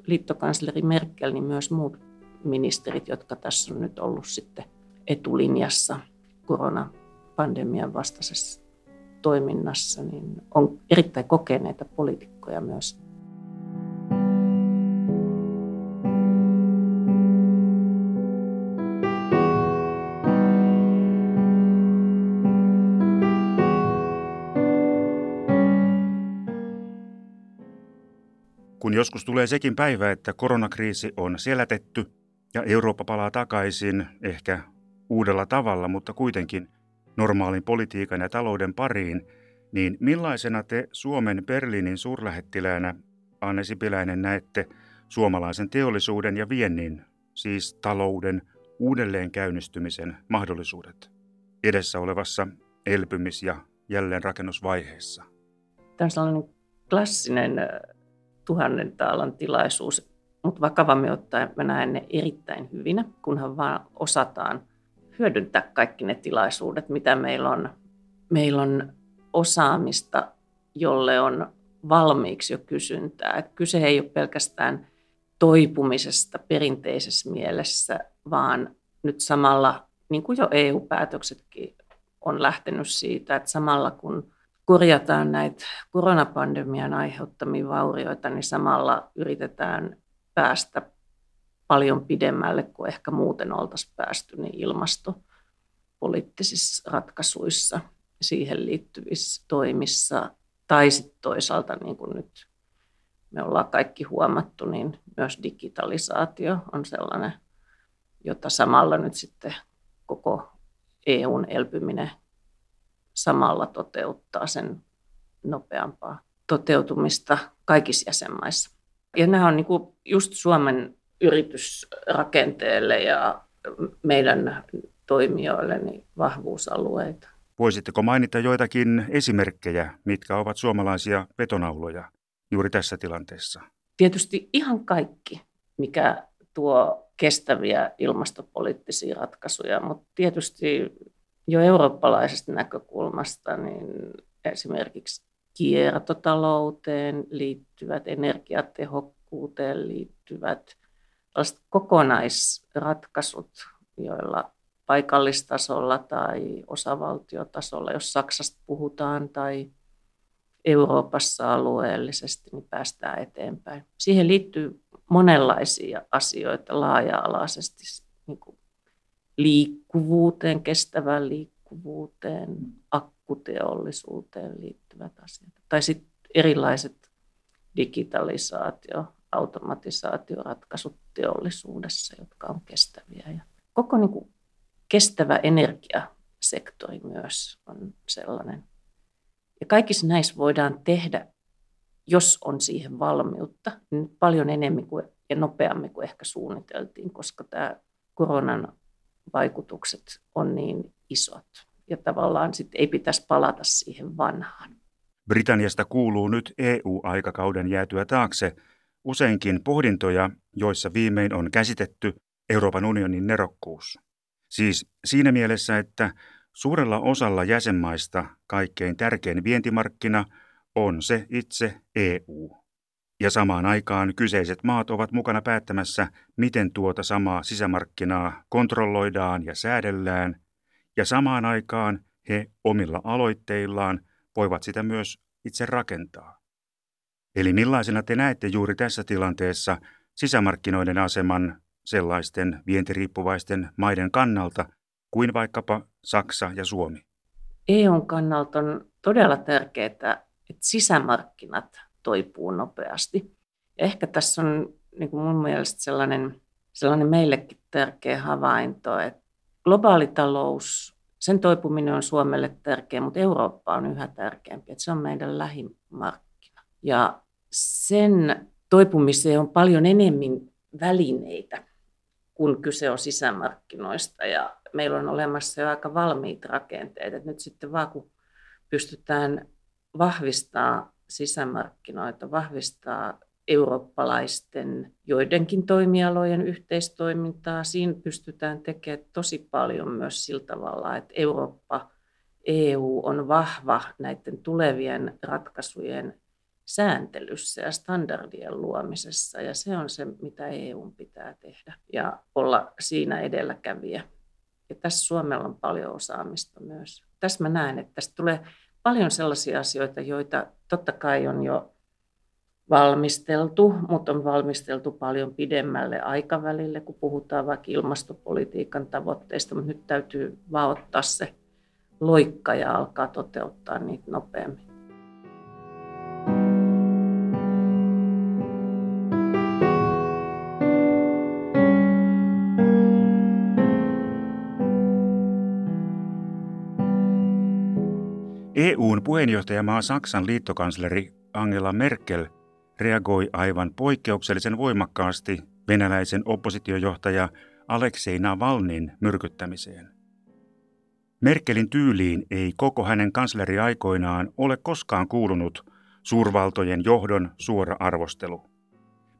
liittokansleri Merkel, niin myös muut ministerit, jotka tässä on nyt ollut sitten etulinjassa koronapandemian vastaisessa toiminnassa, niin on erittäin kokeneita poliitikkoja myös. Joskus tulee sekin päivä, että koronakriisi on selätetty ja Eurooppa palaa takaisin ehkä uudella tavalla, mutta kuitenkin normaalin politiikan ja talouden pariin, niin millaisena te Suomen Berliinin suurlähettiläänä, Anne Sipiläinen, näette suomalaisen teollisuuden ja viennin, siis talouden uudelleen käynnistymisen mahdollisuudet edessä olevassa elpymis- ja jälleenrakennusvaiheessa? Tämä on sellainen klassinen tuhannen taalan tilaisuus, mutta vakavammin ottaen mä näen ne erittäin hyvinä, kunhan vaan osataan hyödyntää kaikki ne tilaisuudet, mitä meillä on. Meillä on osaamista, jolle on valmiiksi jo kysyntää. Kyse ei ole pelkästään toipumisesta perinteisessä mielessä, vaan nyt samalla, niin kuin jo EU-päätöksetkin on lähtenyt siitä, että samalla kun korjataan näitä koronapandemian aiheuttamia vaurioita, niin samalla yritetään päästä paljon pidemmälle kuin ehkä muuten oltaisiin päästy niin ilmastopoliittisissa ratkaisuissa, siihen liittyvissä toimissa tai sitten toisaalta niin kuin nyt me ollaan kaikki huomattu, niin myös digitalisaatio on sellainen, jota samalla nyt sitten koko EUn elpyminen samalla toteuttaa sen nopeampaa toteutumista kaikissa jäsenmaissa. Ja nämä on niin kuin just Suomen yritysrakenteelle ja meidän toimijoille niin vahvuusalueita. Voisitteko mainita joitakin esimerkkejä, mitkä ovat suomalaisia vetonauloja juuri tässä tilanteessa? Tietysti ihan kaikki, mikä tuo kestäviä ilmastopoliittisia ratkaisuja, mutta tietysti jo eurooppalaisesta näkökulmasta niin esimerkiksi kiertotalouteen liittyvät, energiatehokkuuteen liittyvät kokonaisratkaisut, joilla paikallistasolla tai osavaltiotasolla, jos Saksasta puhutaan, tai Euroopassa alueellisesti, niin päästään eteenpäin. Siihen liittyy monenlaisia asioita laaja-alaisesti, niin kuin liikkuvuuteen, kestävään liikkuvuuteen, akkuteollisuuteen liittyvät asiat. Tai sitten erilaiset digitalisaatio, automatisaatioratkaisut teollisuudessa, jotka on kestäviä. Ja koko niin kuin kestävä energiasektori myös on sellainen. Ja kaikissa näissä voidaan tehdä, jos on siihen valmiutta, niin paljon enemmän kuin, ja nopeammin kuin ehkä suunniteltiin, koska tämä koronan vaikutukset on niin isot. Ja tavallaan sitten ei pitäisi palata siihen vanhaan. Britanniasta kuuluu nyt EU-aikakauden jäätyä taakse useinkin pohdintoja, joissa viimein on käsitetty Euroopan unionin nerokkuus. Siis siinä mielessä, että suurella osalla jäsenmaista kaikkein tärkein vientimarkkina on se itse EU. Ja samaan aikaan kyseiset maat ovat mukana päättämässä, miten tuota samaa sisämarkkinaa kontrolloidaan ja säädellään, ja samaan aikaan he omilla aloitteillaan voivat sitä myös itse rakentaa. Eli millaisena te näette juuri tässä tilanteessa sisämarkkinoiden aseman sellaisten vientiriippuvaisten maiden kannalta kuin vaikkapa Saksa ja Suomi? EUn kannalta on todella tärkeää, että sisämarkkinat toipuu nopeasti. Ja ehkä tässä on niin kuin mun mielestä sellainen, sellainen meillekin tärkeä havainto, että globaali talous, sen toipuminen on Suomelle tärkeä, mutta Eurooppa on yhä tärkeämpi. Että se on meidän lähimarkkina. Ja sen toipumiseen on paljon enemmän välineitä, kun kyse on sisämarkkinoista. Ja meillä on olemassa jo aika valmiit rakenteet. Että nyt sitten vaan kun pystytään vahvistaa sisämarkkinoita, vahvistaa eurooppalaisten joidenkin toimialojen yhteistoimintaa. Siinä pystytään tekemään tosi paljon myös sillä tavalla, että Eurooppa, EU on vahva näiden tulevien ratkaisujen sääntelyssä ja standardien luomisessa. Ja se on se, mitä EU pitää tehdä ja olla siinä edelläkävijä. Ja tässä Suomella on paljon osaamista myös. Tässä mä näen, että tästä tulee paljon sellaisia asioita, joita totta kai on jo valmisteltu, mutta on valmisteltu paljon pidemmälle aikavälille, kun puhutaan vaikka ilmastopolitiikan tavoitteista, mutta nyt täytyy vaan ottaa se loikka ja alkaa toteuttaa niitä nopeammin. EUn puheenjohtajamaa Saksan liittokansleri Angela Merkel reagoi aivan poikkeuksellisen voimakkaasti venäläisen oppositiojohtaja Aleksei Navalnin myrkyttämiseen. Merkelin tyyliin ei koko hänen kansleriaikoinaan ole koskaan kuulunut suurvaltojen johdon suora arvostelu.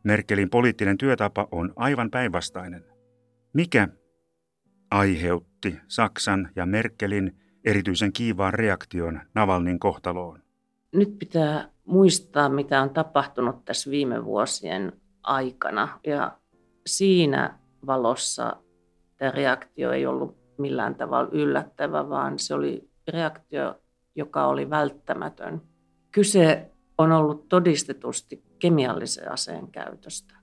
Merkelin poliittinen työtapa on aivan päinvastainen. Mikä aiheutti Saksan ja Merkelin erityisen kiivaan reaktion Navalnin kohtaloon? Nyt pitää muistaa, mitä on tapahtunut tässä viime vuosien aikana. Ja siinä valossa tämä reaktio ei ollut millään tavalla yllättävä, vaan se oli reaktio, joka oli välttämätön. Kyse on ollut todistetusti kemiallisen aseen käytöstä.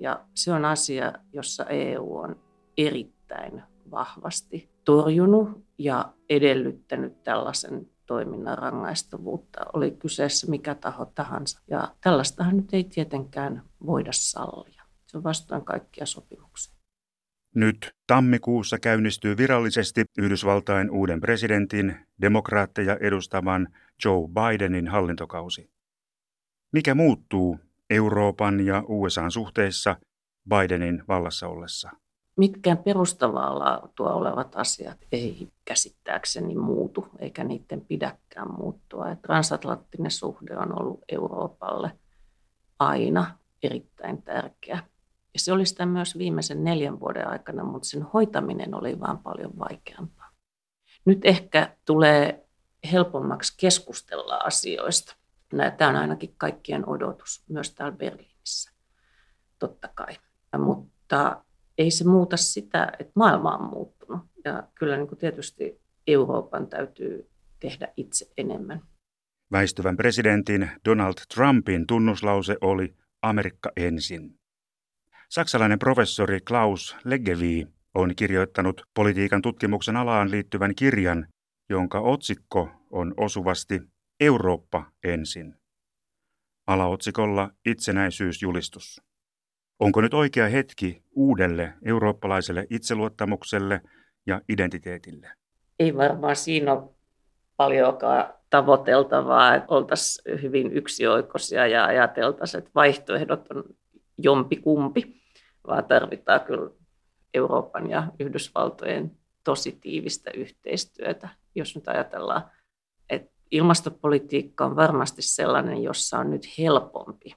Ja se on asia, jossa EU on erittäin vahvasti torjunut ja edellyttänyt tällaisen toiminnan rangaistavuutta, oli kyseessä mikä taho tahansa. Ja tällaistahan nyt ei tietenkään voida sallia. Se on vastoin kaikkia sopimuksia. Nyt tammikuussa käynnistyy virallisesti Yhdysvaltain uuden presidentin, demokraatteja edustavan Joe Bidenin hallintokausi. Mikä muuttuu Euroopan ja USAn suhteessa Bidenin vallassa ollessa? Mitkään perustavaa laatua olevat asiat ei käsittääkseni muutu, eikä niiden pidäkään muuttua. Et transatlanttinen suhde on ollut Euroopalle aina erittäin tärkeä. Ja se oli sitä myös viimeisen neljän vuoden aikana, mutta sen hoitaminen oli vaan paljon vaikeampaa. Nyt ehkä tulee helpommaksi keskustella asioista. Tämä on ainakin kaikkien odotus, myös täällä Berliinissä, totta kai. Mutta ei se muuta sitä, että maailma on muuttunut. Ja kyllä niin kuin tietysti Euroopan täytyy tehdä itse enemmän. Väistyvän presidentin Donald Trumpin tunnuslause oli Amerikka ensin. Saksalainen professori Klaus Leggevi on kirjoittanut politiikan tutkimuksen alaan liittyvän kirjan, jonka otsikko on osuvasti Eurooppa ensin. Alaotsikolla itsenäisyysjulistus. Onko nyt oikea hetki uudelle eurooppalaiselle itseluottamukselle ja identiteetille? Ei varmaan siinä ole paljonkaan tavoiteltavaa, että oltaisiin hyvin yksioikoisia ja ajateltaisiin, että vaihtoehdot on jompi kumpi, vaan tarvitaan kyllä Euroopan ja Yhdysvaltojen tosi tiivistä yhteistyötä. Jos nyt ajatellaan, että ilmastopolitiikka on varmasti sellainen, jossa on nyt helpompi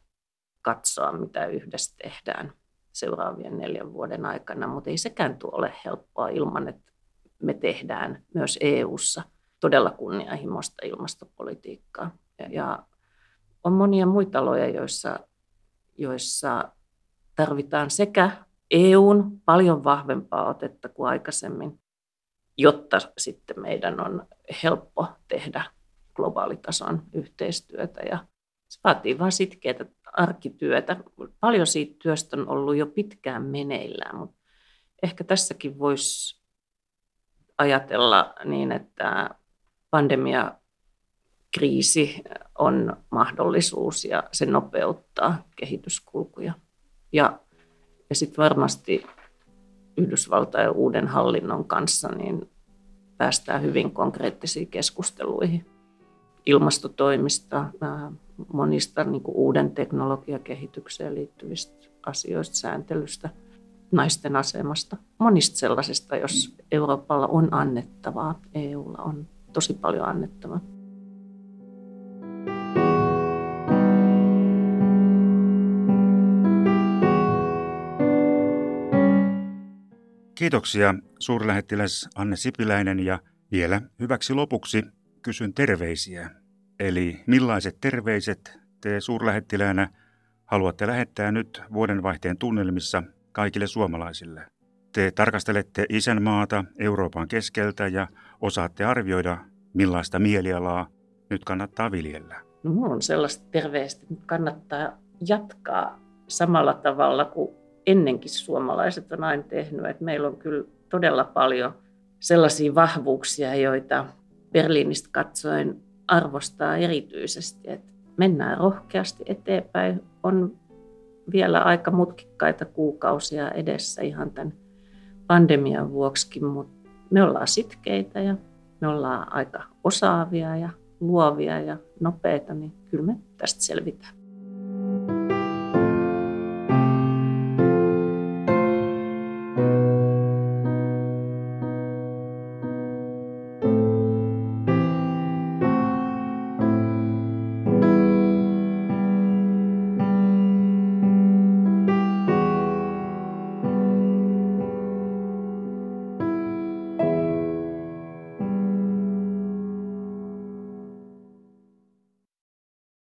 katsoa, mitä yhdessä tehdään seuraavien neljän vuoden aikana, mutta ei sekään tuo ole helppoa ilman, että me tehdään myös EU:ssa todella kunnianhimoista ilmastopolitiikkaa. Ja, on monia muita aloja, joissa, joissa tarvitaan sekä EUn paljon vahvempaa otetta kuin aikaisemmin, jotta sitten meidän on helppo tehdä globaalitason yhteistyötä. Ja se vaatii vain sitkeitä arkityötä. Paljon siitä työstä on ollut jo pitkään meneillään, mutta ehkä tässäkin voisi ajatella niin, että pandemia kriisi on mahdollisuus ja se nopeuttaa kehityskulkuja. Ja, ja sitten varmasti Yhdysvaltain uuden hallinnon kanssa niin päästään hyvin konkreettisiin keskusteluihin ilmastotoimista, monista niin kuin uuden teknologiakehitykseen liittyvistä asioista, sääntelystä, naisten asemasta, monista sellaisista, jos Euroopalla on annettavaa, EUlla on tosi paljon annettavaa. Kiitoksia suurlähettiläs Anne Sipiläinen ja vielä hyväksi lopuksi kysyn terveisiä. Eli millaiset terveiset te suurlähettiläänä haluatte lähettää nyt vuodenvaihteen tunnelmissa kaikille suomalaisille? Te tarkastelette isänmaata Euroopan keskeltä ja osaatte arvioida, millaista mielialaa nyt kannattaa viljellä. No, minulla on sellaista terveistä, että kannattaa jatkaa samalla tavalla kuin ennenkin suomalaiset on aina tehnyt. Että meillä on kyllä todella paljon sellaisia vahvuuksia, joita Berliinistä katsoen arvostaa erityisesti, että mennään rohkeasti eteenpäin. On vielä aika mutkikkaita kuukausia edessä ihan tämän pandemian vuoksi, mutta me ollaan sitkeitä ja me ollaan aika osaavia ja luovia ja nopeita, niin kyllä me tästä selvitään.